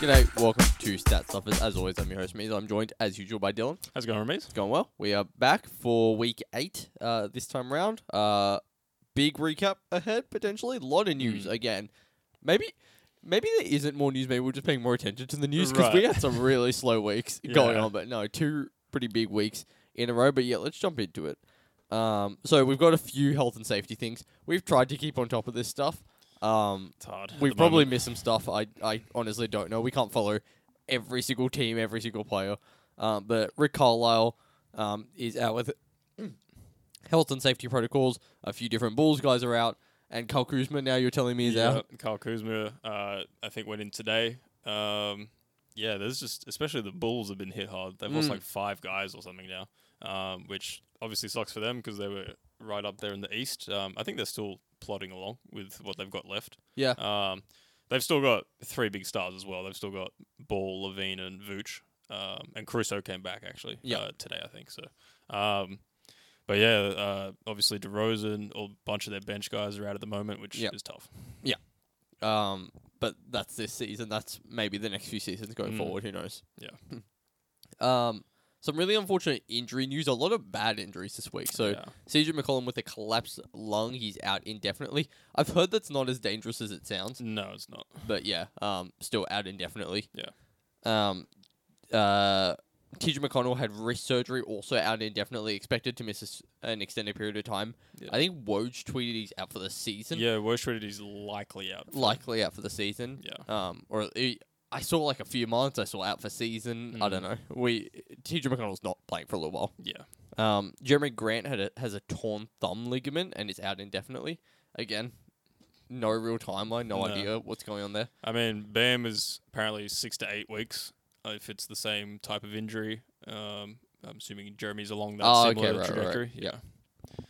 G'day, welcome to Stat Stuffers. As always, I'm your host, Mees. I'm joined, as usual, by Dylan. How's it going? It's going well. We are back for week eight uh, this time round. Uh, big recap ahead, potentially. A lot of news Mm. again. Maybe maybe there isn't more news. Maybe we're just paying more attention to the news because we had some really slow weeks going Yeah. on. But no, two pretty big weeks in a row. But yeah, let's jump into it. Um, so we've got a few health and safety things. We've tried to keep on top of this stuff. Um, It's hard. at the probably moment. missed some stuff. I, I honestly don't know. We can't follow every single team, every single player. Um, but Rick Carlisle um, is out with health and safety protocols. A few different Bulls guys are out. And Kyle Kuzma, now you're telling me, is yeah, out. Kyle Kuzma, uh, I think went in today. Um, yeah, there's just especially the Bulls have been hit hard. They've lost Mm. like five guys or something now, um, which obviously sucks for them because they were right up there in the East. Um, I think they're still plodding along with what they've got left. Yeah. Um, they've still got three big stars as well. They've still got Ball, LaVine, and Vooch. Um, and Caruso came back actually Yeah. uh, today, I think. So, um, but yeah, uh, obviously DeRozan, a bunch of their bench guys are out at the moment, which Yep. is tough. Yeah. Um, but that's this season. That's maybe the next few seasons going Mm. forward. Who knows? Yeah. um, some really unfortunate injury news. A lot of bad injuries this week. So yeah. CJ McCollum with a collapsed lung. He's out indefinitely. I've heard that's not as dangerous as it sounds. no, it's not. but yeah, um, still out indefinitely. Yeah. Um, uh, TJ McConnell had wrist surgery, also out indefinitely, expected to miss a an extended period of time. Yeah. I think Woj tweeted he's out for the season, Yeah, Woj tweeted he's likely out. for- likely out for the season. Yeah. Um, or he, I saw like a few months. I saw out for season. I don't Mm. know. We TJ McConnell's not playing for a little while. Yeah. Um, Jerami Grant had a, has a torn thumb ligament and is out indefinitely. Again, no real timeline, no, No. idea what's going on there. I mean, Bam is apparently six to eight weeks if it's the same type of injury. Um, I'm assuming Jerami's along that Oh, okay, similar right, right, right. trajectory. Yeah. Yeah.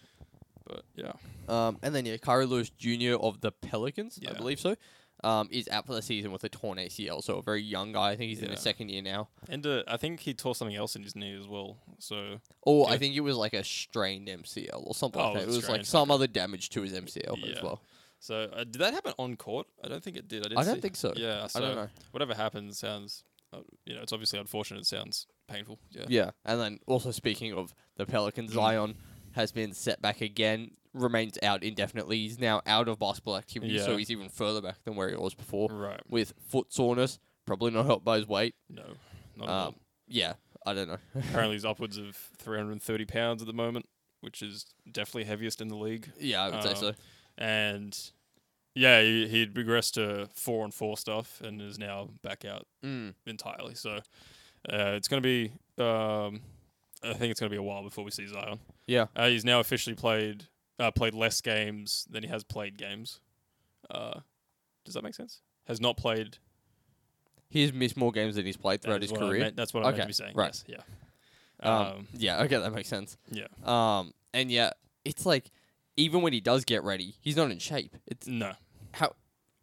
But yeah. Um, and then yeah, Kira Lewis Jr. of the Pelicans, I believe so, um, is out for the season with a torn ACL. So a very young guy. I think he's in Yeah. his second year now. And uh, I think he tore something else in his knee as well. So Or I think it was like a strained MCL or something Oh, like that. It was like some other damage to his MCL as well. so uh, did that happen on court? I don't think it did. I, didn't I don't see- think so. Yeah. So I don't know. whatever happens sounds, uh, you know, it's obviously unfortunate. It sounds painful. Yeah. Yeah. And then also speaking of the Pelicans, Mm. Zion has been set back again. Remains out indefinitely. He's now out of basketball activity, so he's even further back than where he was before. Right. With foot soreness, probably not helped by his weight. No. Not at all. Um, yeah, I don't know. Apparently, he's upwards of 330 pounds at the moment, which is definitely heaviest in the league. yeah, I would say Um, so. And yeah, he, he'd regressed to four on four stuff and is now back out Mm. entirely. So uh, it's going to be, um, I think it's going to be a while before we see Zion. Yeah. Uh, he's now officially played uh, played less games than he has played games. Uh, does that make sense? Has not played He's missed more games than he's played throughout his career. meant- that's what I meant Okay, to be saying. right. Yes, yeah. Um, Um, yeah, okay, that makes sense. yeah. Um, and yeah, it's like even when he does get ready, he's not in shape. It's No. how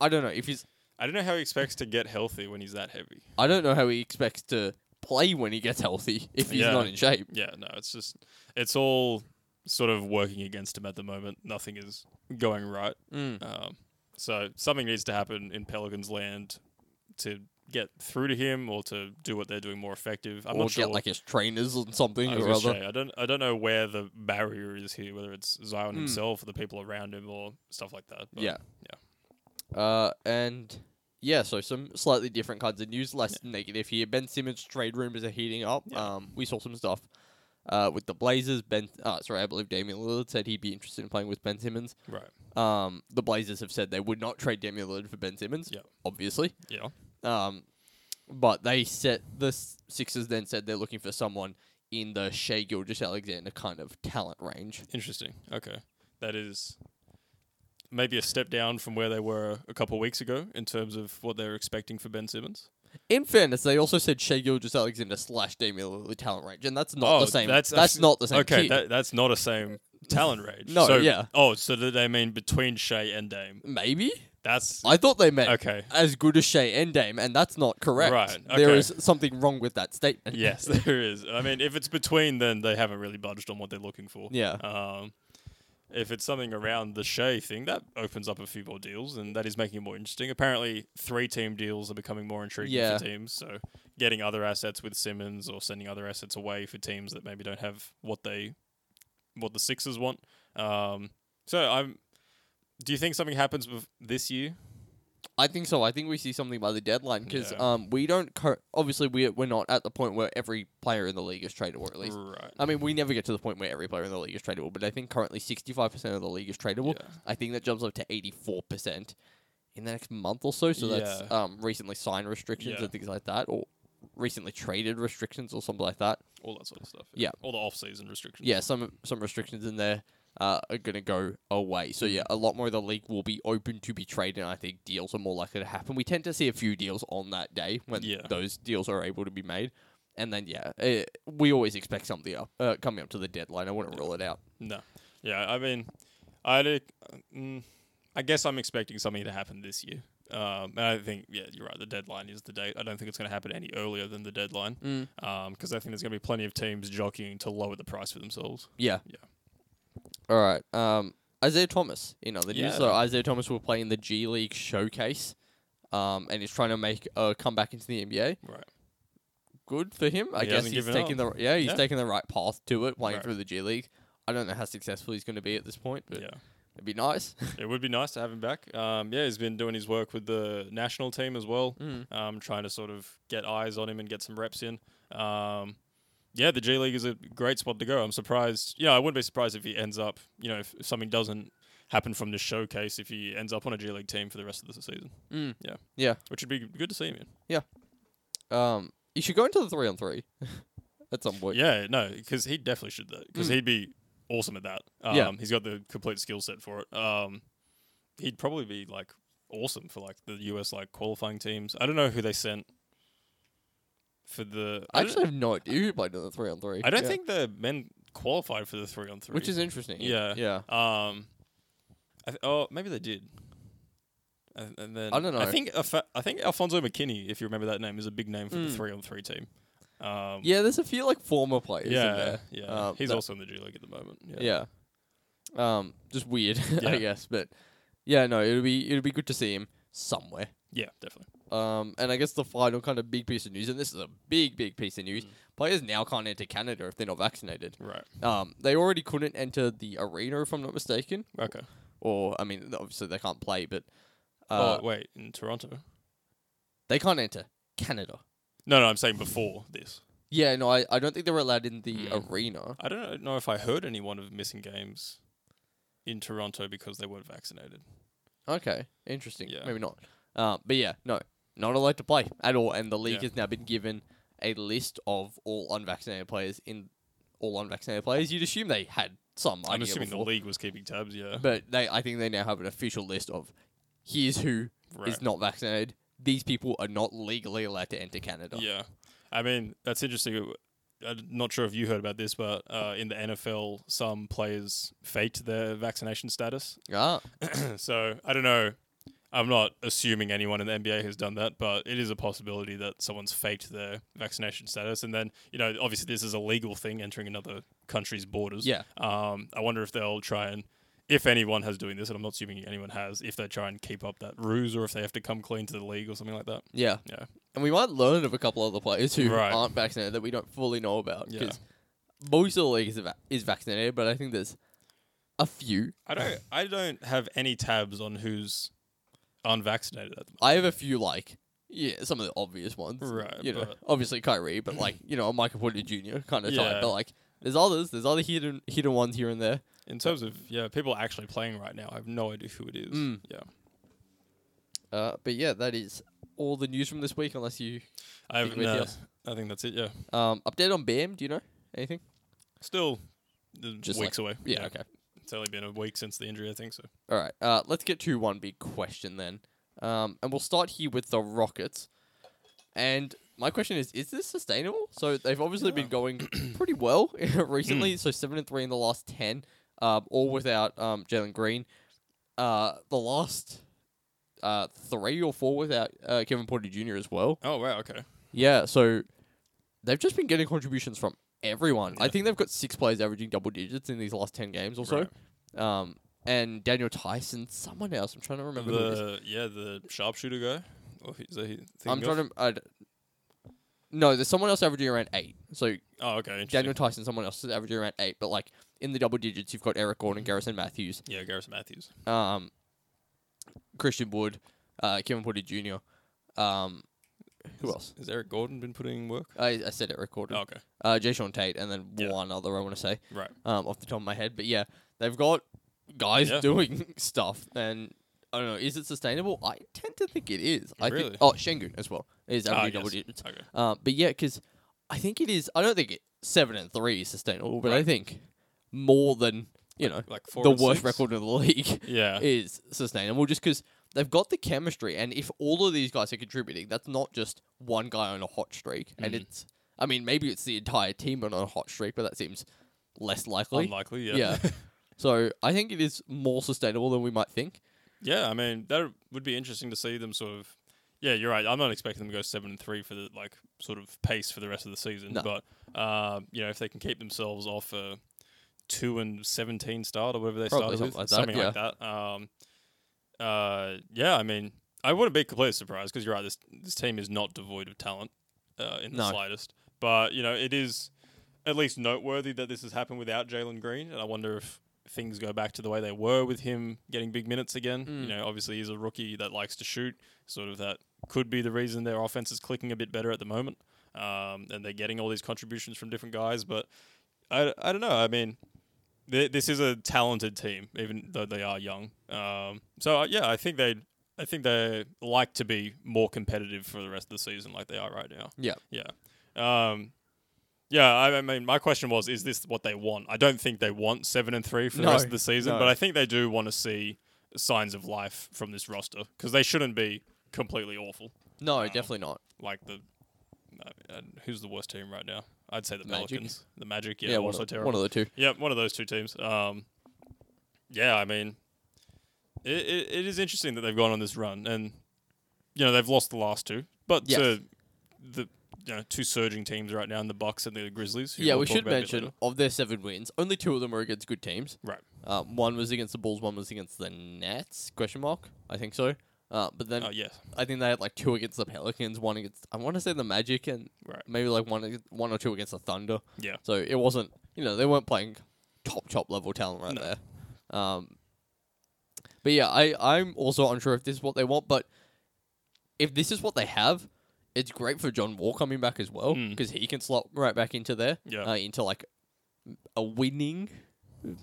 I don't know if he's. I don't know how he expects to get healthy when he's that heavy. I don't know how he expects to play when he gets healthy if he's Yeah. not in shape. Yeah, no, it's just it's all sort of working against him at the moment. Nothing is going right. Mm. Um, so something needs to happen in Pelicans land to get through to him or to do what they're doing more effective. I'm or not sure. get like his trainers or something I, or other. say, I don't I don't know where the barrier is here, whether it's Zion Mm. himself or the people around him or stuff like that. But Yeah. Uh, and yeah, so some slightly different kinds of news, less negative here. Ben Simmons trade rumors are heating up. Yeah. Um, we saw some stuff. Uh, with the Blazers, Ben. Uh, sorry, I believe Damian Lillard said he'd be interested in playing with Ben Simmons. Right. Um, the Blazers have said they would not trade Damian Lillard for Ben Simmons. Yep. Obviously. Yeah. Um, but they said the Sixers then said they're looking for someone in the Shai Gilgeous-Alexander kind of talent range. Interesting. Okay. That is maybe a step down from where they were a couple weeks ago in terms of what they were expecting for Ben Simmons. In fairness, they also said Shai Gilgeous-Alexander slash Damian Lillard talent range, and that's not Oh, the same. that's That's, not the same. Okay, that, that's not a same talent range. No, So- yeah. Oh, so they mean between Shai and Dame? maybe. That's I thought they meant okay. as good as Shai and Dame, and that's not correct. Right, There okay. is something wrong with that statement. Yes, there is. I mean, if it's between, then they haven't really budged on what they're looking for. Yeah. Um, if it's something around the Shai thing, that opens up a few more deals, and that is making it more interesting. Apparently, three-team deals are becoming more intriguing Yeah. for teams. So, getting other assets with Simmons or sending other assets away for teams that maybe don't have what they, what the Sixers want. Um, so, I'm. Do you think something happens with this year? I think so. I think we see something by the deadline because Yeah. um, we don't. Obviously, we're, we're not at the point where every player in the league is tradable, or at least. Right. I mean, we never get to the point where every player in the league is tradable, but I think currently 65% of the league is tradable. Yeah. I think that jumps up to 84% in the next month or so. So that's Yeah. um, recently signed restrictions Yeah. and things like that, or recently traded restrictions or something like that. All that sort of stuff. Yeah. All the off-season restrictions. Yeah, some some restrictions in there uh, are going to go away. So Mm. yeah, a lot more of the league will be open to be traded. And I think deals are more likely to happen. We tend to see a few deals on that day when Yeah. those deals are able to be made. And then yeah, uh we always expect something up, uh, coming up to the deadline. I wouldn't rule it out. No. Yeah, I mean, I mm, I guess I'm expecting something to happen this year. Um, and I think, yeah, you're right. The deadline is the date. I don't think it's going to happen any earlier than the deadline. Mm. because I think there's going to be plenty of teams jockeying to lower the price for themselves. Yeah. Yeah. All right. Um, Isaiah Thomas, you know the news. So Isaiah Thomas will play in the G League showcase, um, and he's trying to make a comeback into the NBA. Right. Good for him. I He guess hasn't he's given taking the yeah he's Yeah. taking the right path to it, playing Right. through the G League. I don't know how successful he's going to be at this point, but Yeah. it'd be nice. It would be nice to have him back. Um, yeah, he's been doing his work with the national team as well. Mm. Um, trying to sort of get eyes on him and get some reps in. Um, yeah, the G League is a great spot to go. I'm surprised. Yeah, I wouldn't be surprised if he ends up. You know, if, if something doesn't happen from this showcase, if he ends up on a G League team for the rest of the season, Mm. Yeah. Yeah. which would be good to see him in. Um, you should go into the three on three at some point. Yeah, no, because he definitely should that because Mm. he'd be awesome at that. Um, Yeah. he's got the complete skill set for it. Um, he'd probably be like awesome for like the US like qualifying teams. I don't know who they sent for the. I I, actually have no idea who played in the three on three. I don't Yeah. think the men qualified for the three on three, which is interesting. Yeah. yeah. um, I th- oh maybe they did. And, and then I don't know. I think I think Alfonso McKinney, if you remember that name, is a big name for the Mm. three on three team. Um, Yeah, there's a few like former players in yeah, there. yeah. Um, He's also in the G League at the moment. Yeah. Yeah. Um, just weird, Yeah. I guess, but yeah, no, it'll be it'll be good to see him somewhere. Yeah, definitely. Um, and I guess the final kind of big piece of news, and this is a big, big piece of Mm. news. Players now can't enter Canada if they're not vaccinated. Right. Um, they already couldn't enter the arena, if I'm not mistaken, Okay. or I mean, obviously they can't play, but uh, oh wait, in Toronto? they can't enter Canada. No, no, I'm saying before this. Yeah, no, I, I don't think they were allowed in the Mm. arena. I don't know if I heard anyone of missing games in Toronto because they weren't vaccinated. Okay, interesting. Yeah. Maybe not. Uh, but yeah, no, not allowed to play at all. And the league Yeah. has now been given a list of all unvaccinated players. In all unvaccinated players, you'd assume they had some I'm idea assuming before, the league was keeping tabs. Yeah. but they, I think they now have an official list of here's who is right. not vaccinated. These people are not legally allowed to enter Canada. Yeah. I mean, that's interesting. I'm not sure if you heard about this, but uh, in the NFL, some players faked their vaccination status. Ah, so I don't know. I'm not assuming anyone in the NBA has done that, but it is a possibility that someone's faked their vaccination status, and then you know, obviously, this is a legal thing entering another country's borders. yeah. Um, I wonder if they'll try and, if anyone has doing this, and I'm not assuming anyone has, if they try and keep up that ruse, or if they have to come clean to the league or something like that. Yeah. Yeah. And we might learn of a couple other players who Right. aren't vaccinated that we don't fully know about. Yeah. Because most of the league is, va- is vaccinated, but I think there's a few. I don't. I don't have any tabs on who's unvaccinated at the moment. I have a few like yeah, some of the obvious ones. Right, You know, but- obviously Kyrie, but like, you know, a Michael Porter Jr. kind of Yeah. type. But like there's others, there's other hidden hidden ones here and there. In terms of yeah, people actually playing right now, I have no idea who it is. Mm. Yeah, Uh, but yeah, that is all the news from this week unless you I have no. I think that's it. Yeah, um update on Bam, do you know? Anything? still uh, Just weeks away. Yeah, okay. It's only been a week since the injury, I think. So All right. Uh, let's get to one big question then. Um, and we'll start here with the Rockets. And my question is: Is this sustainable? So they've obviously been going pretty well recently. so seven and three in the last ten, um, all without um, Jalen Green. Uh, the last uh, three or four without uh, Kevin Porter Jr. as well. Oh wow, okay. Yeah, so they've just been getting contributions from everyone. I think they've got six players averaging double digits in these last ten games or so. Right. Um, and Daniel Theis, someone else. I'm trying to remember. The yeah, the sharpshooter guy. Or is that he I'm trying to. I d- no, there's someone else averaging around eight. So Oh, okay. Daniel Theis, someone else is averaging around eight. But like in the double digits, you've got Eric Gordon, Garrison Matthews, Yeah, Garrison Matthews. um, Christian Wood, uh, Kevin Porter Jr. Um, who Is- else? Has Eric Gordon been putting in work? I, I said Eric Gordon. Oh, okay. Uh, Jae'Sean Tate, and then Yeah. one other I want to say Right. um, off the top of my head. But yeah, they've got guys Yeah. doing stuff, and I don't know. Is it sustainable? I tend to think it is. I Really? think. Oh, Sengun as well is Ah, double yes. digits. Okay. Uh, but yeah, because I think it is. I don't think it, seven and three is sustainable, but I Right. think more than you know Like four the and worst six? record in the league Yeah. is sustainable. Just because they've got the chemistry, and if all of these guys are contributing, that's not just one guy on a hot streak, and Mhm. it's. I mean, maybe it's the entire team on a hot streak, but that seems less likely. Unlikely. Yeah. Yeah. so I think it is more sustainable than we might think. Yeah, I mean that would be interesting to see them sort of. Yeah, you're right. I'm not expecting them to go seven and three for the like sort of pace for the rest of the season. No. But uh, you know, if they can keep themselves off a two and seventeen start or whatever they Probably started with, something like that, something like that. Um, uh, yeah, I mean, I wouldn't be completely surprised because you're right. This this team is not devoid of talent uh, in the No. slightest. But you know, it is at least noteworthy that this has happened without Jalen Green, and I wonder if things go back to the way they were with him getting big minutes again. Mm. You know, obviously he's a rookie that likes to shoot. Sort of that could be the reason their offense is clicking a bit better at the moment, um, and they're getting all these contributions from different guys. But I, I don't know. I mean, this is a talented team, even though they are young. Um, so uh, yeah, I think they. I think they like to be more competitive for the rest of the season, like they are right now. Yeah. Yeah. Um, yeah, I, I mean, my question was, is this what they want? I don't think they want seven and three for the No, rest of the season, no. but I think they do want to see signs of life from this roster because they shouldn't be completely awful. No, Uh, definitely not. Like the, uh, uh, who's the worst team right now? I'd say the Magic. Pelicans. The Magic, yeah, Yeah, one, also of, terrible. one of the two. Yeah, one of those two teams. Um, yeah, I mean, it, it, it is interesting that they've gone on this run, and you know they've lost the last two, but Yes. to the you know two surging teams right now in the Bucks and the Grizzlies. who Yeah, we'll we talk should about a bit mention later. of their seven wins, only two of them are against good teams. Right. Um, one was against the Bulls, one was against the Nets? Question mark. I think so. Uh, but then Oh yeah, I think they had like two against the Pelicans, one against I want to say the Magic, and Right. maybe like one ag- one or two against the Thunder. yeah, So it wasn't you know they weren't playing top top level talent right No. there. Um, but yeah, I I'm also unsure if this is what they want, but if this is what they have, it's great for John Wall coming back as well Mm. because he can slot right back into there, Yeah. uh, into like a winning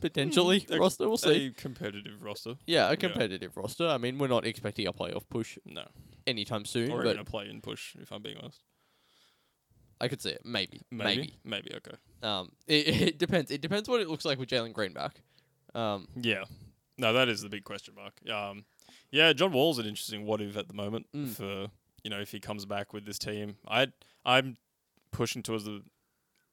potentially Mm, a- roster. We'll see. a competitive roster. Yeah, a competitive roster. I mean, we're not expecting a playoff push No, anytime soon, or but even a play and push. If I'm being honest, I could see it. Maybe, maybe, maybe. maybe, okay. Um, it, it depends. It depends what it looks like with Jalen Green back. Um, Yeah. No, that is the big question mark. Um, yeah, John Wall's an interesting what if at the moment Mm. for you know if he comes back with this team. I I'm pushing towards the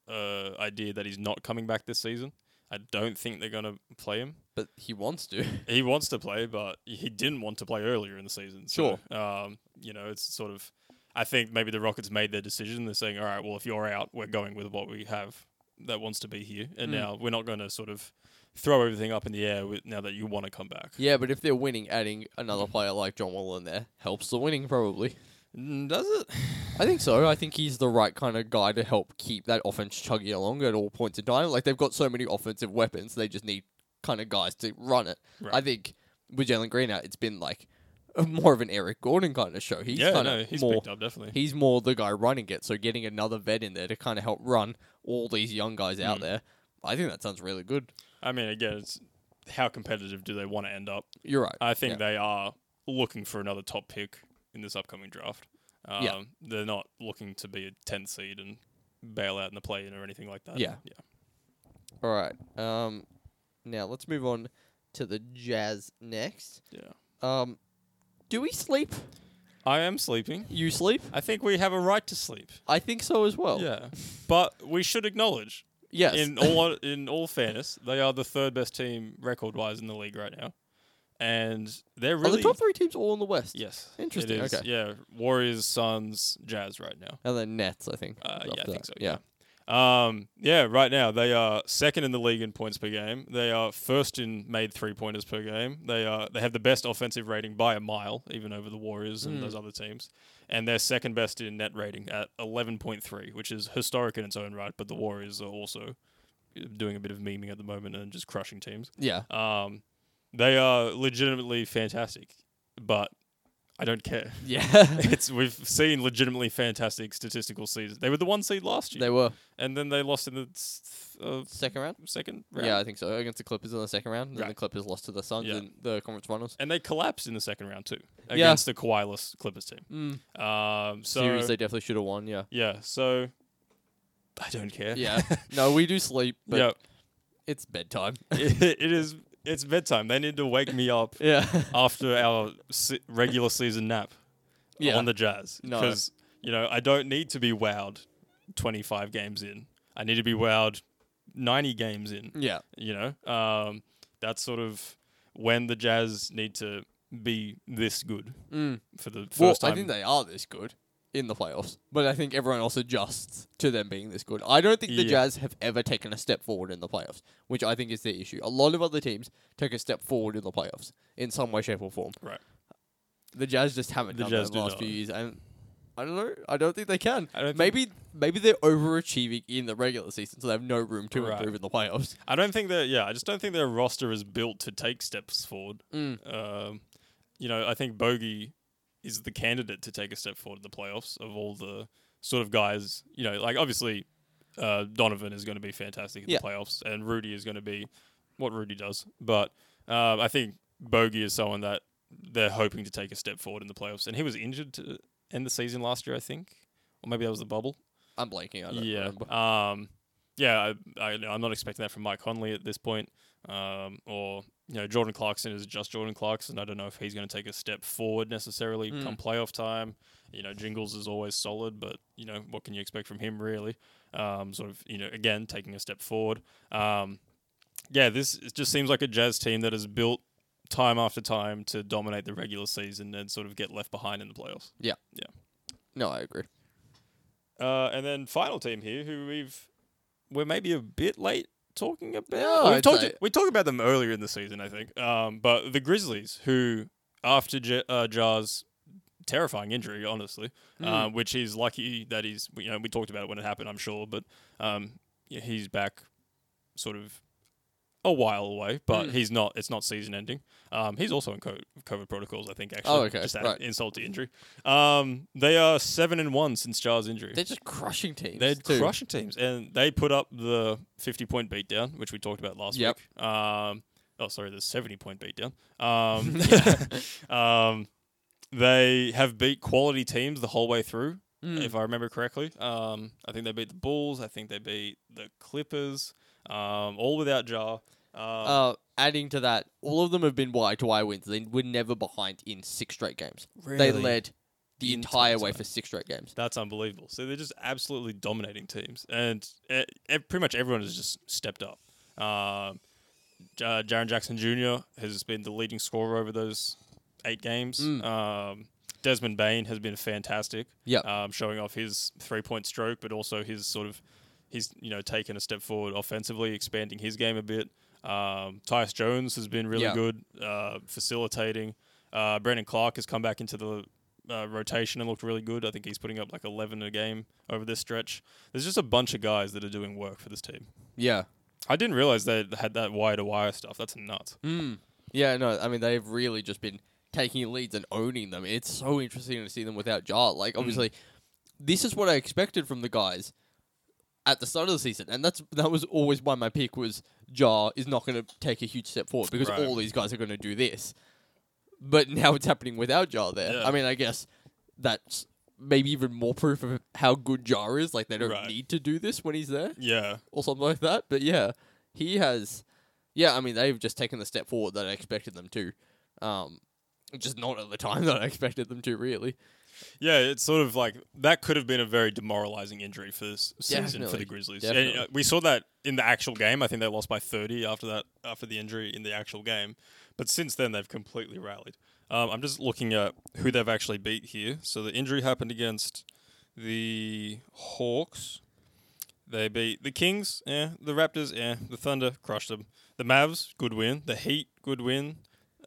uh, idea that he's not coming back this season. I don't think they're gonna play him. but he wants to. He wants to play, but he didn't want to play earlier in the season. So, um, you know, it's sort of. I think maybe the Rockets made their decision. They're saying, "All right, well, if you're out, we're going with what we have that wants to be here, and Mm. now we're not going to sort of throw everything up in the air with, now that you want to come back." yeah, but if they're winning, adding another player like John Wall in there helps the winning probably. Mm, Does it? I think so. I think he's the right kind of guy to help keep that offense chugging along at all points in time. Like they've got so many offensive weapons, they just need kind of guys to run it. Right. I think with Jalen Green out, it's been like more of an Eric Gordon kind of show. He's yeah, kind no, of he's more picked up definitely. he's more the guy running it. So getting another vet in there to kind of help run all these young guys out Mm. there, I think that sounds really good. I mean, again, it's how competitive do they want to end up? You're right. I think Yeah. they are looking for another top pick in this upcoming draft. Um, Yeah. They're not looking to be a 10th seed and bail out in the play-in or anything like that. Yeah. Yeah. All right. Um, now let's move on to the Jazz next. Yeah. Um, do we sleep? I am sleeping. You sleep? I think we have a right to sleep. I think so as well. Yeah. But we should acknowledge, Yes. in all in all fairness, they are the third best team record-wise in the league right now. And they're Are really the top three teams all in the West? yes, Interesting, It is. okay. Yeah, Warriors, Suns, Jazz right now. And then Nets, I think. Uh, yeah, I think so. Yeah. Um, yeah, right now they are second in the league in points per game. They are first in made three pointers per game. They are they have the best offensive rating by a mile, even over the Warriors and Mm. those other teams. And they're second best in net rating at eleven point three, which is historic in its own right. But the Warriors are also doing a bit of memeing at the moment and just crushing teams. Yeah. Um, they are legitimately fantastic, but I don't care. Yeah. it's we've seen legitimately fantastic statistical seasons. They were the one seed last year they were and then they lost in the uh, second round. second round. Yeah, I think so. Against the Clippers in the second round. And then the Clippers lost to the Suns Yeah. in the conference finals. and they collapsed in the second round too Yeah. against the Kawhi-less Clippers team. Mm. Um, so Series they definitely should have won. Yeah. yeah, so I don't care. Yeah. no, we do sleep, but yeah, it's bedtime. it, it is. It's bedtime. They need to wake me up yeah. after our se- regular season nap yeah. on the Jazz No. because you know I don't need to be wowed 25 games in. I need to be wowed 90 games in. yeah. You know, um, that's sort of when the Jazz need to be this good Mm. for the first Well, time. I think they are this good in the playoffs, but I think everyone else adjusts to them being this good. I don't think the Yeah. Jazz have ever taken a step forward in the playoffs, which I think is the issue. A lot of other teams take a step forward in the playoffs in some way, shape, or form. Right. The Jazz just haven't The done Jazz that in the last not. few years, and I don't know. I don't think they can. I don't think- Maybe maybe they're overachieving in the regular season, so they have no room to Right. improve in the playoffs. I don't think that. Yeah, I just don't think their roster is built to take steps forward. Mm. Um, you know, I think Bogey is the candidate to take a step forward in the playoffs of all the sort of guys. You know, like obviously uh, Donovan is going to be fantastic in Yeah. the playoffs, and Rudy is going to be what Rudy does. But um, I think Bogey is someone that they're hoping to take a step forward in the playoffs, and he was injured to end the season last year, I think, or maybe that was the bubble. I'm blanking. I don't yeah. remember. Um, yeah, I, I, I'm not expecting that from Mike Conley at this point. Um, or you know, Jordan Clarkson is just Jordan Clarkson. I don't know if he's going to take a step forward necessarily Mm. come playoff time. You know, Jingles is always solid, but you know, what can you expect from him really? Um, sort of, you know, again taking a step forward. Um, yeah, this it just seems like a Jazz team that is built time after time to dominate the regular season and sort of get left behind in the playoffs. Yeah, yeah. No, I agree. Uh, and then final team here, who we've we're maybe a bit late talking about. Yeah, we talked we talked about them earlier in the season, I think. Um, but the Grizzlies, who after J- uh, Ja's terrifying injury, honestly, Mm. uh, which he's lucky that he's you know we talked about it when it happened, I'm sure, but um, yeah, he's back, sort of. A while away, but Mm. he's not. It's not season ending. Um, he's also in COVID protocols, I think. Actually, Oh, okay, just add right. insult to injury. Um, they are seven and one since Ja's injury. They're just crushing teams. They're too. crushing teams, and they put up the 50 point beatdown, which we talked about last Yep. week. Um, oh, sorry, the 70 point beatdown. Um, um, they have beat quality teams the whole way through, Mm. if I remember correctly. Um, I think they beat the Bulls. I think they beat the Clippers, um, all without Ja. Um, Uh, adding to that, all of them have been wide to wire wins. They were never behind in six straight games. They led the The entire entire way for six straight games. That's unbelievable. So they're just absolutely dominating teams, and e- pretty much everyone has just stepped up. Um, J- Jaren Jackson Jr. has been the leading scorer over those eight games. Mm. Um, Desmond Bane has been fantastic, Yep. um, showing off his three-point stroke, but also his sort of he's you know taken a step forward offensively, expanding his game a bit. Um, Tyus Jones has been really Yeah. good, uh, facilitating. Uh, Brandon Clarke has come back into the uh, rotation and looked really good. I think he's putting up like 11 a game over this stretch. There's just a bunch of guys that are doing work for this team. Yeah. I didn't realize they had that wire to wire stuff. That's nuts. Mm. Yeah, no, I mean, they've really just been taking leads and owning them. It's so interesting to see them without Ja. Like, obviously, this is what I expected from the guys at the start of the season, and that's that was always why my pick was Ja is not going to take a huge step forward because Right. all these guys are going to do this. But now it's happening without Ja there. Yeah. I mean, I guess that's maybe even more proof of how good Ja is. Like, they don't Right. need to do this when he's there Yeah. or something like that. But yeah, he has. Yeah, I mean they've just taken the step forward that I expected them to. Um, just not at the time that I expected them to. Really. Yeah, it's sort of like that could have been a very demoralizing injury for this season for the Grizzlies. Definitely. And, uh, we saw that in the actual game. I think they lost by 30 after that after the injury in the actual game. But since then, they've completely rallied. Um, I'm just looking at who they've actually beat here. So the injury happened against the Hawks. They beat the Kings, yeah. The Raptors, yeah. The Thunder crushed them. The Mavs, good win. The Heat, good win.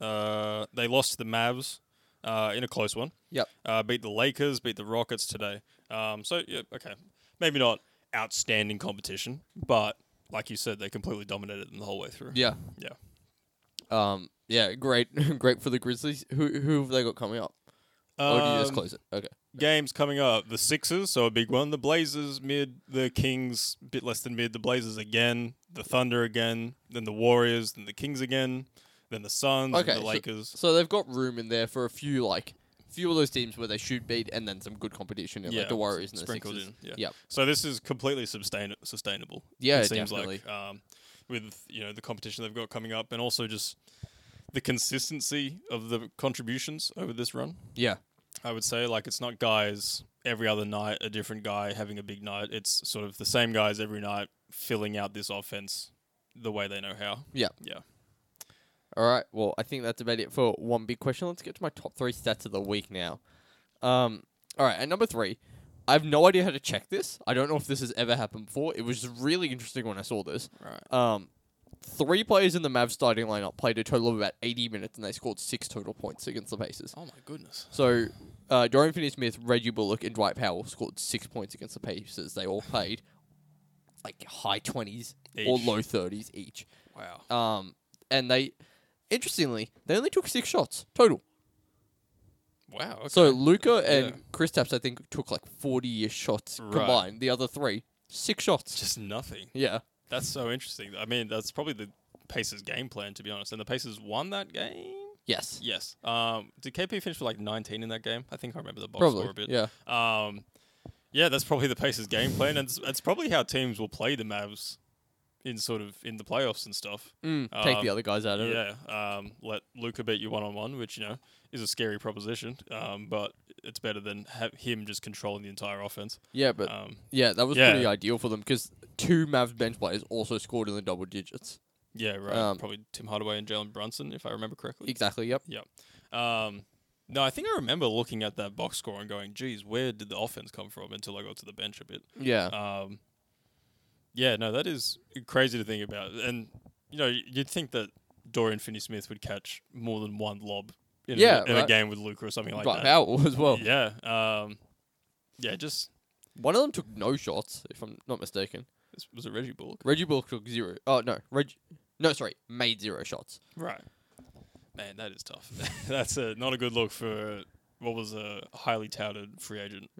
Uh, they lost to the Mavs uh, in a close one. Yep. Uh, beat the Lakers, beat the Rockets today. Um, so yeah, okay, maybe not outstanding competition, but like you said, they completely dominated them the whole way through. Yeah. Yeah. Um. Yeah. Great. great for the Grizzlies. Who Who have they got coming up? or do you just Um, close it? Okay. games coming up. The Sixers, so a big one. The Blazers mid. The Kings, bit less than mid. The Blazers again. The Thunder again. Then the Warriors. Then the Kings again. Then the Suns. Okay, And the Lakers. So they've got room in there for a few like few of those teams where they should beat, and then some good competition. in, Yeah, like the Warriors and the sprinkled Sixers. in, yeah. Yep. So this is completely sustain- sustainable. Yeah, it seems definitely. like um, with you know the competition they've got coming up, and also just the consistency of the contributions over this run. Yeah. I would say like it's not guys every other night a different guy having a big night. It's sort of the same guys every night filling out this offense the way they know how. Yeah. Yeah. All right. Well, I think that's about it for one big question. Let's get to my top three stats of the week now. Um. All right. At number three, I have no idea how to check this. I don't know if this has ever happened before. It was really interesting when I saw this. Right. Um, three players in the Mavs starting lineup played a total of about 80 minutes, and they scored six total points against the Pacers. Oh my goodness. So, uh, Dorian Finney-Smith, Reggie Bullock, and Dwight Powell scored six points against the Pacers. They all played like high 20s or low 30s each. Wow. Um, and they, interestingly, they only took six shots total. Wow. Okay. So Luka and Yeah. Kristaps, I think, took like 40-ish shots Right. combined. The other three, six shots. just nothing. yeah. That's so interesting. I mean, that's probably the Pacers' game plan, to be honest. And the Pacers won that game. Yes. Yes. Um, did KP finish with like 19 in that game? I think I remember the box Probably. score a bit. Yeah. Um, yeah, that's probably the Pacers' game plan, and it's, it's probably how teams will play the Mavs in sort of in the playoffs and stuff. Mm, take the Um, other guys out of it. Yeah, um, let Luka beat you one on one, which you know is a scary proposition. Um, but it's better than have him just controlling the entire offense. Yeah, but Um, yeah, that was yeah. pretty ideal for them because two Mavs bench players also scored in the double digits. yeah, right. Um, probably Tim Hardaway and Jalen Brunson, if I remember correctly. Exactly. Yep. Um, no, I think I remember looking at that box score and going, "Geez, where did the offense come from?" Until I got to the bench a bit. Yeah. Yeah, no, that is crazy to think about. And you know, you'd think that Dorian Finney-Smith would catch more than one lob in, Yeah, a, in a game with Luka or something like Dwight that. Powell as well. Yeah, um, yeah, just One of them took no shots, if I'm not mistaken. was it Reggie Bullock? Reggie Bullock took zero. Oh no, Reg. No, sorry, made zero shots. Right. Man, that is tough. That's a, not a good look for what was a highly touted free agent.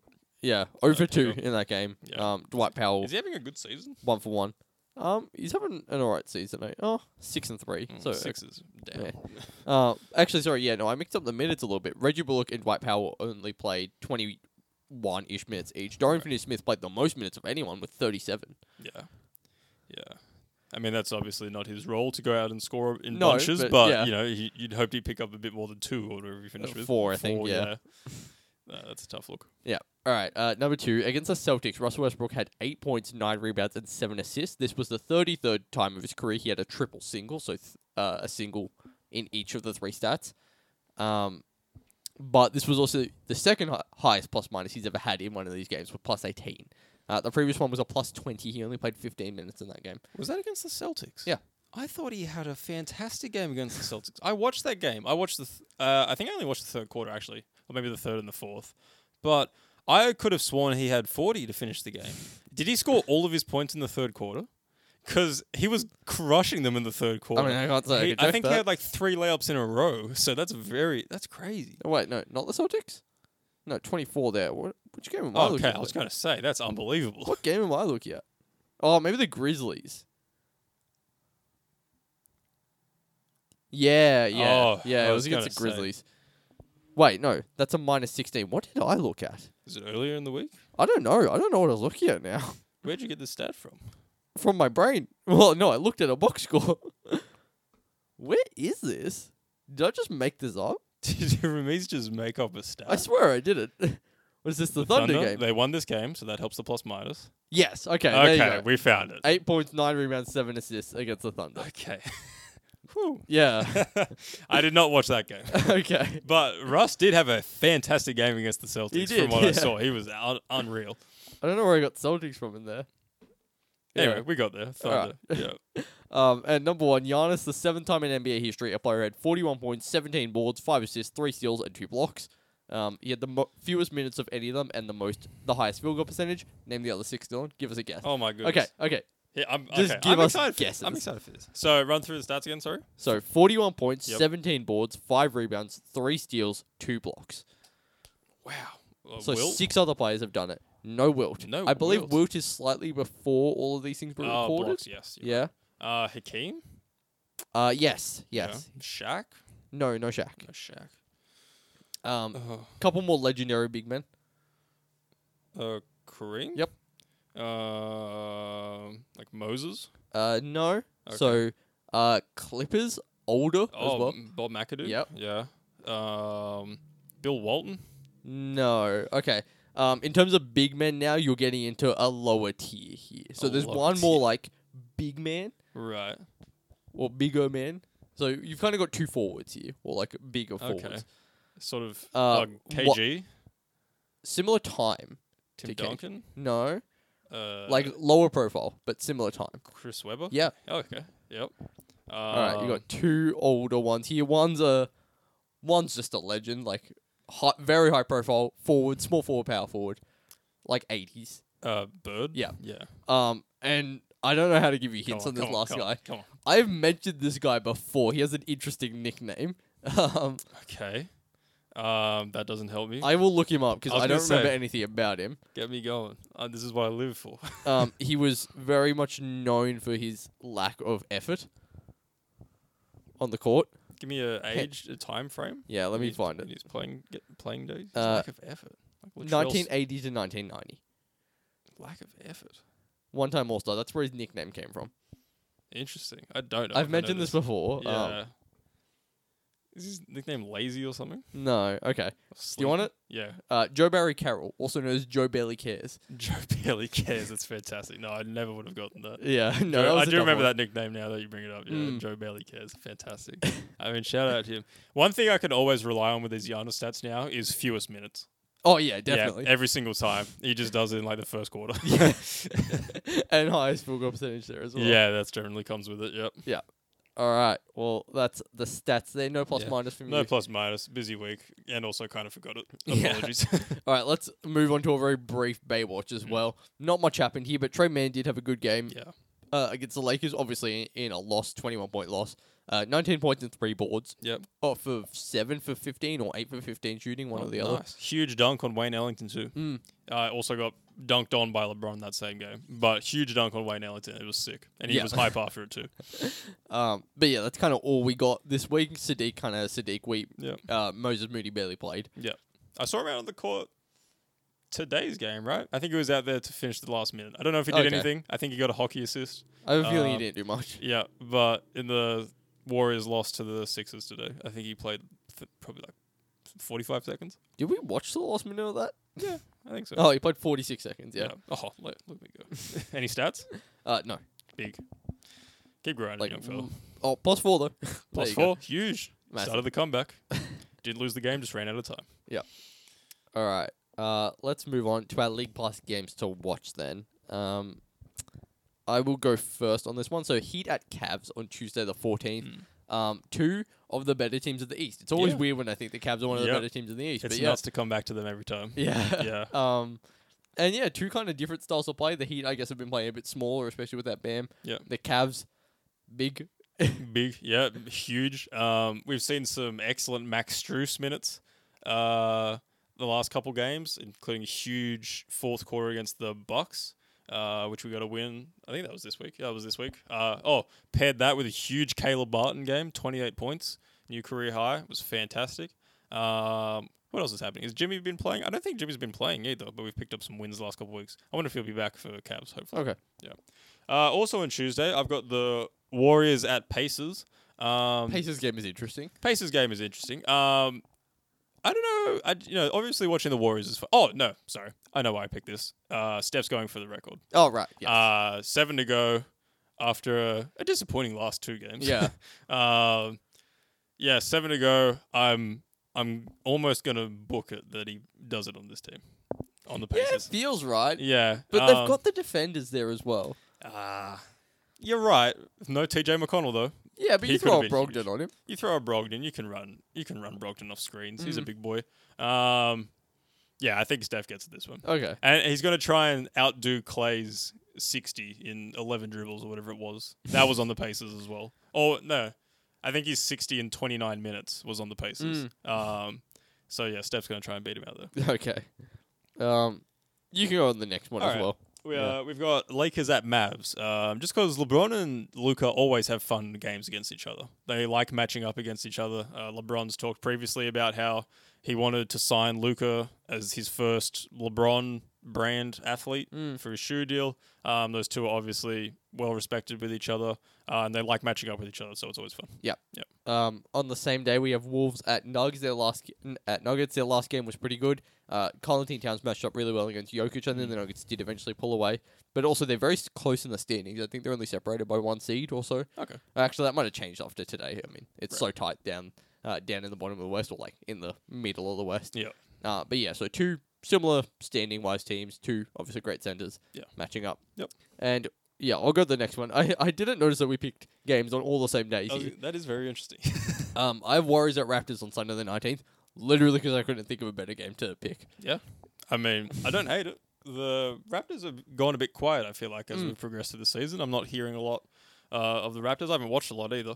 Yeah, over Okay, two in that game. Yeah. Um, Dwight Powell Is he having a good season? one for one. Um, he's having an alright season. Eh? Oh, six and three. Mm, so sixes. Damn. yeah. Uh, actually, sorry. Yeah, no, I mixed up the minutes a little bit. Reggie Bullock and Dwight Powell only played twenty one ish minutes each. Dorian Right. Finney-Smith played the most minutes of anyone with thirty seven. Yeah. Yeah. I mean, that's obviously not his role to go out and score in No, bunches, but but, yeah. you know, he, you'd hope he'd pick up a bit more than two or whatever he finished Uh, with. four, I think, yeah. Uh, that's a tough look. All right, uh, number two against the Celtics, Russell Westbrook had eight points, nine rebounds, and seven assists. This was the thirty-third time of his career he had a triple single, so th- uh, a single in each of the three stats. Um, but this was also the second hi- highest plus minus he's ever had in one of these games, with plus eighteen. Uh, the previous one was a plus twenty. He only played fifteen minutes in that game. Was that against the Celtics? Yeah. I thought he had a fantastic game against the Celtics. I watched that game. I watched the. Th- uh, I think I only watched the third quarter actually, or maybe the third and the fourth. But I could have sworn he had forty to finish the game. Did he score all of his points in the third quarter? Because he was crushing them in the third quarter. I mean, I can't say I He- I think that. he had like three layups in a row. So that's very that's crazy. Oh, wait, no, not the Celtics. No, twenty-four there. What? Which game am I Oh, looking okay, at? I was going to say that's unbelievable. What game am I looking at? Oh, maybe the Grizzlies. Yeah, yeah, Oh, yeah. I It was was against the gonna say. Grizzlies. Wait, no, that's a minus sixteen. What did I look at? Is it earlier in the week? I don't know. I don't know what I was looking at now. Where'd you get this stat from? From my brain. Well, no, I looked at a box score. Where is this? Did I just make this up? Did Ramiz just make up a stat? I swear I did it. Was this the, Thunder, game? They won this game, so that helps the plus minus. Yes. Okay. There you okay, we found it. Eight points, nine rebounds, seven assists against the Thunder. Okay. Whew. Yeah. I did not watch that game. okay. But Russ did have a fantastic game against the Celtics did, from what I saw. He was un- unreal. I don't know where I got Celtics from in there. Anyway, Yeah. we got there. Thunder. Yeah. Um, and number one, Giannis, the seventh time in NBA history, a player had 41 points, 17 boards, 5 assists, 3 steals, and 2 blocks. Um, he had the mo- fewest minutes of any of them and the most, the highest field goal percentage. Name the other six, Dylan. Give us a guess. Oh my goodness. okay, okay. Yeah, I'm, Just okay. give I'm us excited for guesses. I'm excited for this. So run through the stats again. Sorry. So 41 points, Yep. 17 boards, 5 rebounds, 3 steals, 2 blocks. Wow. Uh, So Wilt? six other players have done it. No Wilt. No I believe Wilt. Wilt is slightly before all of these things were Oh, recorded. blocks. Yes. you're Yeah. right. Uh, Hakeem. Uh, yes. Yeah. Yes. Shaq. No, no Shaq. No Shaq. Um, Oh. couple more legendary big men. Uh, Kareem. Yep. Um, like Moses. Uh, no. Okay. So, uh, Clippers older as Oh, well. M- Bob McAdoo. Yep. Yeah. Um, Bill Walton. No. Okay. Um, in terms of big men now, you're getting into a lower tier here. So A there's one more like big man Right. or bigger man. So you've kind of got two forwards here, or like bigger Okay. forwards. Sort of. Uh, Uh, KG. Similar time. Tim. Duncan. No, Uh, like lower profile, but similar time. Chris Webber. Yeah. Oh, okay. Yep. Uh, All right, you got two older ones here. One's a, one's just a legend, like high, very high profile forward, small forward, power forward, like eighties. uh Bird. Yeah. Yeah. Um, and I don't know how to give you hints on, on, this come last come guy. On, come on. I've mentioned this guy before. He has an interesting nickname. Um, Okay. Um, that doesn't help me. I will look him up because I I, don't remember say. anything about him. Get me going. Uh, this is what I live for. Um, he was very much known for his lack of effort on the court. Give me a age, a time frame. Yeah, let me He's- find it. He's playing get, playing days. Uh, lack of effort. Like 1980 to 1990. lack of effort. One time All Star. That's where his nickname came from. Interesting. I don't know. I've mentioned this before. Yeah. Um, is his nickname Lazy or something? no. Okay. Do you want it? Yeah. Uh, Joe Barry Carroll, also known as Joe Barely Cares. Joe barely cares. It's fantastic. No, I never would have gotten that. Yeah. No, Joe- that I do remember one. that nickname now that you bring it up. Yeah, Mm. Joe barely cares. Fantastic. I mean, shout out to him. One thing I can always rely on with these Giannis stats now is fewest minutes. Oh yeah, definitely. Yeah, every single time. He just does it in like the first quarter. Yeah. and highest field goal percentage there as well. yeah, that's generally comes with it. Yep. All right. Well, that's the stats there. No plus Yeah. minus from No you. plus minus. Busy week. And also kind of forgot it. Yeah. Apologies. All right. Let's move on to a very brief Baywatch as Mm. well. Not much happened here, but Tre Mann did have a good game yeah. uh, against the Lakers. Obviously, in a loss, twenty-one point loss. Uh, 19 points and three boards. Yep. Off of seven for 15 or eight for 15 shooting, one or the other. nice. Huge dunk on Wayne Ellington too. Mm. Uh, also got dunked on by LeBron that same game, but huge dunk on Wayne Ellington. It was sick, and he Yeah. was hype after it too. Um, but yeah, that's kind of all we got this week. Sadiq kind of Sadiq week. Yep. Uh, Moses Moody barely played. Yeah. I saw him out on the court today's game, right? I think he was out there to finish the last minute. I don't know if he did Okay. anything. I think he got a hockey assist. I have a feeling he Um, didn't do much. Yeah, but in the Warriors lost to the Sixers today. I think he played th- probably like 45 seconds. Did we watch the last minute of that? I think so. Oh, he played 46 seconds. Yeah. Oh, let, let me go. Any stats? Uh, no. Big. Keep grinding, Like, young fella. mm, oh, plus four though. Plus you go. four, huge. Massive. Started the comeback. Didn't lose the game, just ran out of time. Yeah. All right. Uh, let's move on to our League Plus games to watch then. Um, I will go first on this one. So Heat at Cavs on Tuesday the 14th. Um, two of the better teams of the East. It's always Yeah. weird when I think the Cavs are one of the better teams in the East. It's but yeah, nuts to come back to them every time. yeah, Yeah. Um, and yeah, two kind of different styles of play. The Heat, I guess, have been playing a bit smaller, especially with that Bam. Yep. The Cavs, big. Big, yeah, huge. Um, we've seen some excellent Max Strus minutes uh, the last couple games, including a huge fourth quarter against the Bucks, uh, which we got to win. I think that was this week. Yeah, that was this week. Uh, oh, paired that with a huge Caleb Martin game, 28 points, new career high. It was fantastic. Um, what else is happening? Has Jimmy been playing? I don't think Jimmy's been playing either, but we've picked up some wins the last couple of weeks. I wonder if he'll be back for Cavs, hopefully. Okay. Uh, also on Tuesday, I've got the Warriors at Pacers. Um, Pacers game is interesting. Pacers game is interesting. Um, I don't know. I you know obviously watching the Warriors is. Fun. Oh no, sorry. I know why I picked this. Uh, Steph's going for the record. Oh right. Yes. Uh, seven to go. after a, a disappointing last two games. Yeah. um, yeah, seven to go. I'm I'm almost gonna book it that he does it on this team, on the Yeah, it feels right. Yeah, But um, they've got the defenders there as well. Ah, you're right. No TJ McConnell though. Yeah, but he you throw a been Brogdon huge. on him. You throw a Brogdon, you can run. You can run Brogdon off screens. He's a Mhm. big boy. Um, yeah, I think Steph gets this one, Okay. and he's going to try and outdo Klay's sixty in eleven dribbles or whatever it was. That was on the Pacers as well. Oh no, I think he's sixty in twenty nine minutes was on the Pacers. Mm. Um, so yeah, Steph's going to try and beat him out there. Okay. Um, you can go on the next one as Alright. well. We, Yeah. uh, we've got Lakers at Mavs. Um, just because LeBron and Luka always have fun games against each other. They like matching up against each other. Uh, LeBron's talked previously about how he wanted to sign Luka as his first LeBron brand athlete Mm. for his shoe deal. Um, those two are obviously well respected with each other, uh, and they like matching up with each other, so it's always fun. Um, on the same day, we have Wolves at Nugs. Their last g- at Nuggets. Their last game was pretty good. Uh, Towns matched up really well against Jokic, and then the Nuggets did eventually pull away. But also, they're very close in the standings. I think they're only separated by one seed or so. Okay. Actually, that might have changed after today. I mean, it's so tight down, uh, down in the bottom of the West, or like in the middle of the West. Yeah. Uh, but yeah, so two similar standing-wise teams, two obviously great centers. Yeah. Matching up. Yep. And yeah, I'll go to the next one. I I didn't notice that we picked games on all the same days. That that is very interesting. Um, I have Warriors at Raptors on Sunday the nineteenth, literally because I couldn't think of a better game to pick. Yeah. I mean, I don't hate it. The Raptors have gone a bit quiet, I feel like, as Mm. we've progressed through the season. I'm not hearing a lot uh, of the Raptors. I haven't watched a lot either.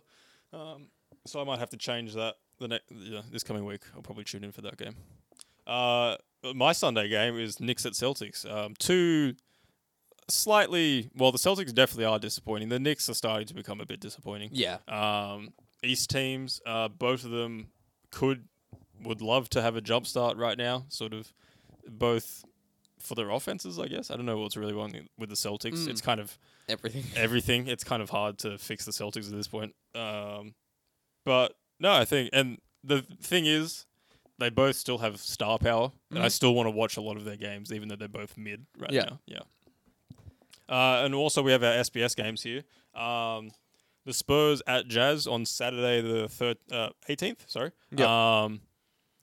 Um, so I might have to change that the ne- yeah, this coming week. I'll probably tune in for that game. Uh, my Sunday game is Knicks at Celtics. Um, two slightly, well, the Celtics definitely are disappointing. The Knicks are starting to become a bit disappointing. Yeah, Um, East teams, uh, both of them could would love to have a jump start right now. Sort of both for their offenses, I guess. I don't know what's really wrong with the Celtics. Mm. It's kind of everything. everything. It's kind of hard to fix the Celtics at this point. Um, but no, I think, and the thing is, they both still have star power, and I Mhm. still want to watch a lot of their games, even though they're both mid right Yeah. now. Yeah. Uh, and also, we have our SBS games here. Um, the Spurs at Jazz on Saturday the third, uh, 18th. Sorry. Yep. Um,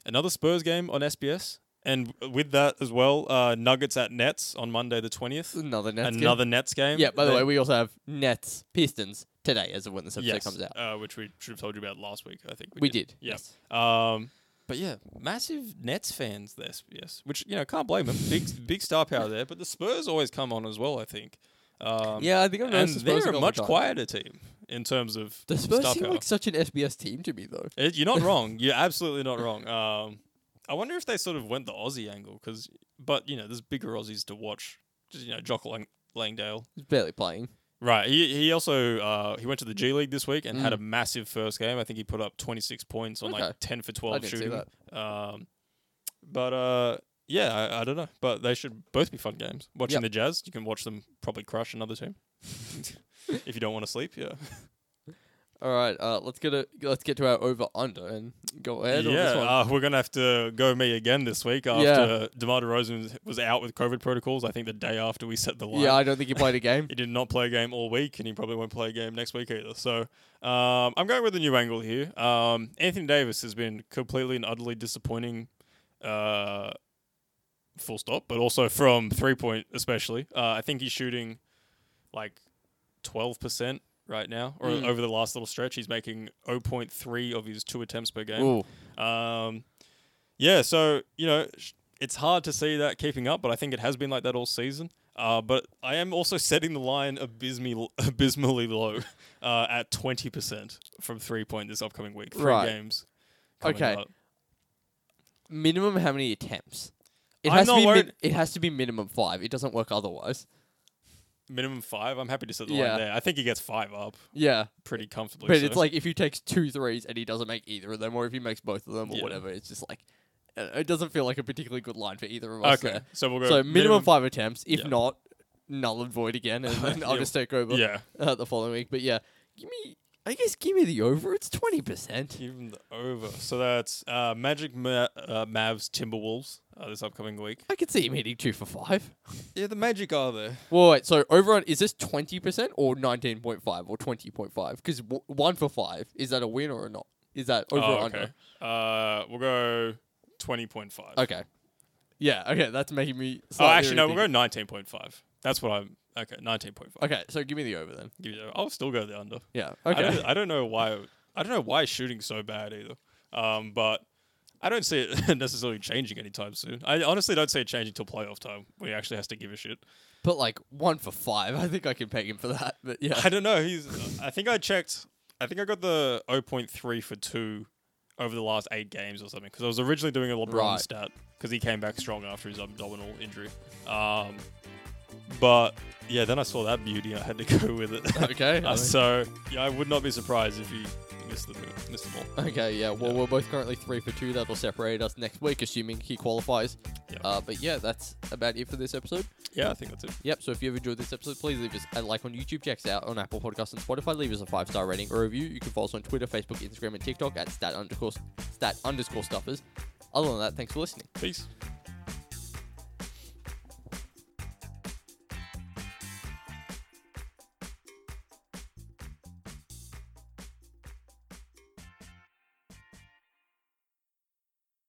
another Spurs game on SBS, and with that as well, uh, Nuggets at Nets on Monday the 20th. Another Nets game. Nets game. Yeah. By the way, we also have Nets Pistons today, as of when this episode yes, comes out. uh, which we should have told you about last week. I think we did. Yeah. Yes. Um, but yeah, massive Nets fans there. Yes, which you know can't blame them. Big big star power there. But the Spurs always come on as well. I think. Um, yeah, I think I've and noticed the Spurs they're a much the quieter team in terms of The Spurs seem power. like such an SBS team to me, though. Uh, You're not wrong. You're absolutely not wrong. Um, I wonder if they sort of went the Aussie angle because, but you know, there's bigger Aussies to watch. Just you know, Jock Lang- Landale. He's barely playing. Right. He he also uh, he went to the G League this week and had Mm. a massive first game. I think he put up 26 points on Okay. like 10 for I 12 didn't see shooting. that. Um, but uh, yeah, I, I don't know. But they should both be fun games. Watching Yep. the Jazz, you can watch them probably crush another team. if you don't want to sleep, yeah. All right, uh, let's get a let's get to our over under and go ahead. on yeah, this one. uh, we're gonna have to go me again this week after Yeah. DeMar DeRozan was- out with COVID protocols. I think the day after we set the line. yeah, I don't think he played a game. He did not play a game all week, and he probably won't play a game next week either. So um, I'm going with a new angle here. Um, Anthony Davis has been completely and utterly disappointing, uh, full stop, but also from three point, especially. Uh, I think he's shooting like 12% right now, or Mm. over the last little stretch. He's making 0.3 of his two attempts per game. Um, yeah, so you know it's hard to see that keeping up, but I think it has been like that all season. Uh, but I am also setting the line abysmally, abysmally low uh, at twenty percent from three point this upcoming week. Three Right. games. Okay. up. minimum how many attempts? It I'm has to be. Min- it has to be minimum five. It doesn't work otherwise. Minimum five. I'm happy to set the Yeah. line there. I think he gets five up Yeah, pretty comfortably. but so. it's like if he takes two threes and he doesn't make either of them, or if he makes both of them, or Yeah. whatever, it's just like uh, it doesn't feel like a particularly good line for either of us. okay. there. So we'll go So minimum, five attempts. If Yeah. not, null and void again, and then I'll just take over Yeah. uh, the following week. But yeah, give me. I guess give me the over. It's twenty percent. Even the over. So that's uh, Magic Ma- uh, Mavs Timberwolves uh, this upcoming week. I could see him hitting two for five. Yeah, the Magic are there. Well, wait. So over on is this twenty percent or nineteen point five or twenty point five? Because w- one for five is that a win or not? Is that over oh, or okay. under? Uh, we'll go twenty point five. Okay. Yeah. Okay. That's making me. Oh, slightly actually, no, we'll rethink- go nineteen point five. That's what I'm. Okay, nineteen point five. Okay. So give me the over then. Give you. I'll still go the under. Yeah. I Okay. don't, I don't know why. I don't know why shooting's so bad either. Um, but I don't see it necessarily changing anytime soon. I honestly don't see it changing till playoff time when he actually has to give a shit. But like one for five, I think I can peg him for that. But yeah. I don't know. He's. I think I checked. I think I got the 0.3 for two over the last eight games or something because I was originally doing a LeBron Right. stat because he came back strong after his abdominal injury. Um, but yeah, then I saw that beauty. I had to go with it. Okay. I Uh, mean- so yeah, I would not be surprised if he missed the missed the ball. Okay, yeah. Well, Yeah. we're both currently three for two. That'll separate us next week, assuming he qualifies. Yeah. Uh, but yeah, that's about it for this episode. Yeah, I think that's it. Yep. So if you have enjoyed this episode, please leave us a like on YouTube. Check us out on Apple Podcasts and Spotify. Leave us a five star rating or review. You can follow us on Twitter, Facebook, Instagram, and TikTok at stat underscore stat underscore stuffers. Other than that, thanks for listening. Peace.